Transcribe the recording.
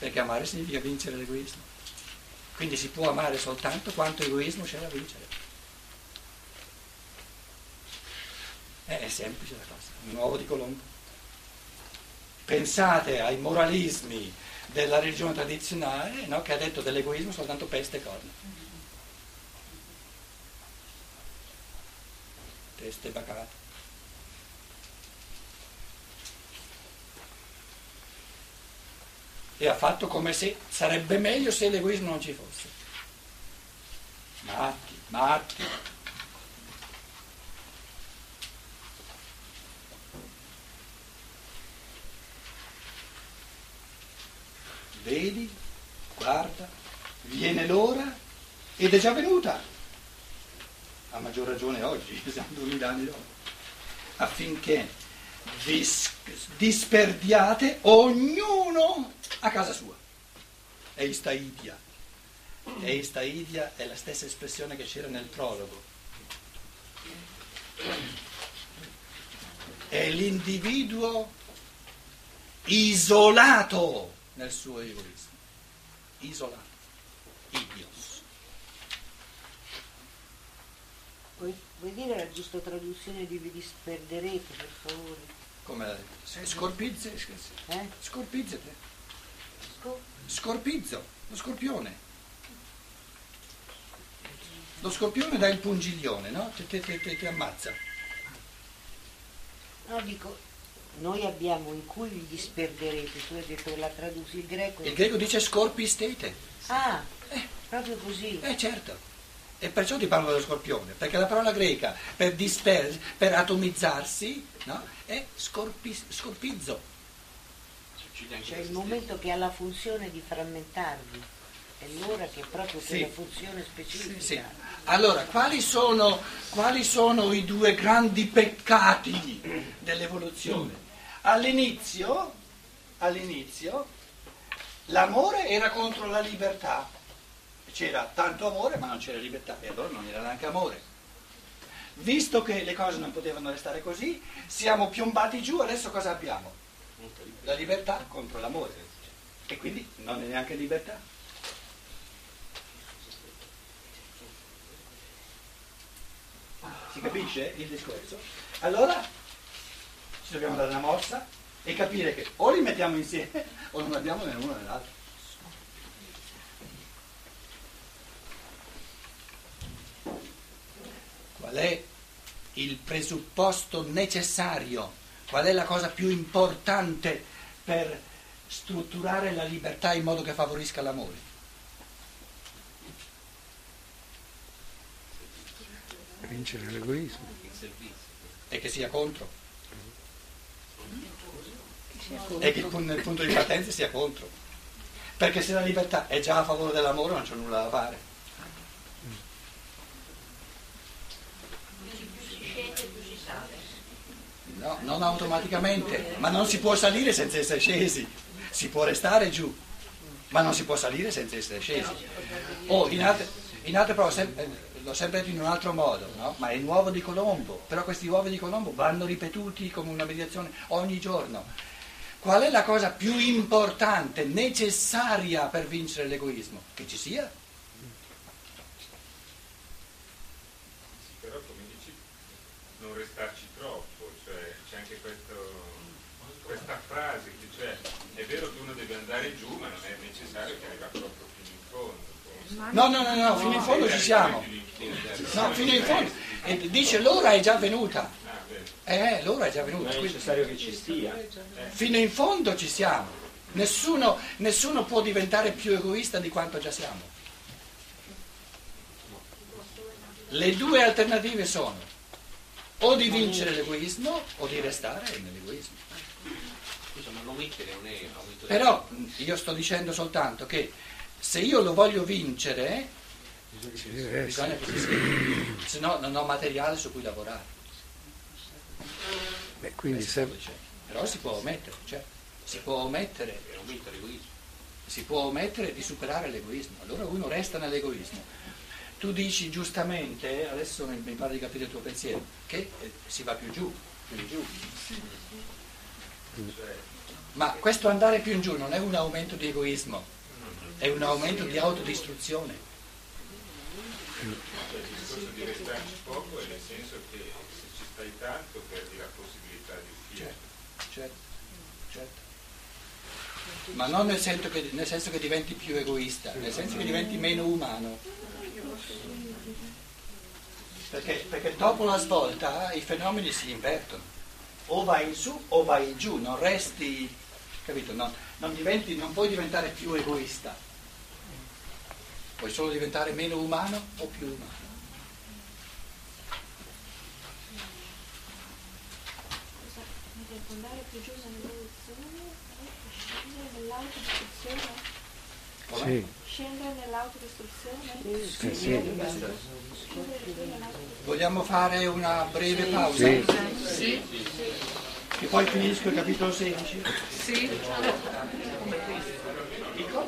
perché amare significa vincere l'egoismo. Quindi si può amare soltanto quanto egoismo c'è da vincere. Eh, è semplice la cosa, un uovo di Colombo. Pensate ai moralismi della religione tradizionale no, che ha detto dell'egoismo soltanto peste e corna. Peste e E ha fatto come se sarebbe meglio se l'egoismo non ci fosse. Matti, matti. Vedi, guarda, viene l'ora ed è già venuta. A maggior ragione oggi, siamo duemila anni dopo, affinché disperdiate ognuno a casa sua. Eistaidia. Eistaidia è la stessa espressione che c'era nel prologo. È l'individuo isolato nel suo egoismo. Isolato. Idios. Vuoi, vuoi dire la giusta traduzione di vi disperderete, per favore? Come scorpizze, eh? scorpizzete. Scorpizzo, lo scorpione. Lo scorpione dà il pungiglione, no? Ti, ammazza. No, dico, noi abbiamo in cui vi disperderete, tu hai detto la traduci il greco. Il greco dice scorpistete. Ah, eh. proprio così. Eh certo. E perciò ti parlo dello scorpione, perché la parola greca per disper, per atomizzarsi, no? è scorpi, scorpizzo. Cioè il momento che ha la funzione di frammentarvi, è l'ora che è proprio quella sì. funzione specifica. Sì, sì. Allora, quali sono, quali sono i due grandi peccati dell'evoluzione? All'inizio, all'inizio l'amore era contro la libertà, c'era tanto amore ma non c'era libertà e allora non era neanche amore. Visto che le cose non potevano restare così, siamo piombati giù, adesso cosa abbiamo? La libertà contro l'amore. E quindi non è neanche libertà. Si capisce il discorso? Allora ci dobbiamo dare una mossa e capire che o li mettiamo insieme o non abbiamo né l'uno né l'altro. Qual è il presupposto necessario? Qual è la cosa più importante per strutturare la libertà in modo che favorisca l'amore? Vincere l'egoismo. E che sia contro. E che nel punto di partenza sia contro. Perché se la libertà è già a favore dell'amore non c'è nulla da fare. No, non automaticamente, ma non si può salire senza essere scesi, si può restare giù, ma non si può salire senza essere scesi. O in altre, in altre prove, eh, l'ho sempre detto in un altro modo, no? ma è il uovo di Colombo, però questi uovi di Colombo vanno ripetuti come una meditazione ogni giorno. Qual è la cosa più importante, necessaria per vincere l'egoismo? Che ci sia andare giù, ma non è necessario che arriva proprio fino in fondo. No, no, no, no, fino in fondo ci siamo. No, fino in fondo. E dice l'ora è già venuta. Eh, l'ora è già venuta. Non è necessario che ci stia. Fino in fondo ci siamo. Nessuno, nessuno può diventare più egoista di quanto già siamo. Le due alternative sono o di vincere l'egoismo o di restare nell'egoismo. Scusa, ma non mettere non è però io sto dicendo soltanto che se io lo voglio vincere, bisogna che si sia, se no non ho materiale su cui lavorare. Beh, quindi se... Però si può omettere, cioè, si può omettere, si può omettere di superare l'egoismo, allora uno resta nell'egoismo. Tu dici giustamente, adesso mi, mi pare di capire il tuo pensiero, che eh, si va più giù, più giù. Ma questo andare più in giù non è un aumento di egoismo, è un aumento di autodistruzione. Il discorso di restarci poco è nel senso che se ci stai tanto perdi la possibilità di uscire. Certo, certo, certo. Ma non nel senso, che, nel senso che diventi più egoista, nel senso che diventi meno umano. Perché, perché dopo la svolta i fenomeni si invertono. O vai in su o vai giù, non resti, capito? Non, non diventi, non puoi diventare più egoista. Puoi solo diventare meno umano o più umano. andare più giù nell'evoluzione e scendere Sì, Scendere nell'autodistruzione? sì. Nell'autodistruzione? Vogliamo fare una breve pausa? Sì. Che poi finisco il capitolo 16? Sì. Dico?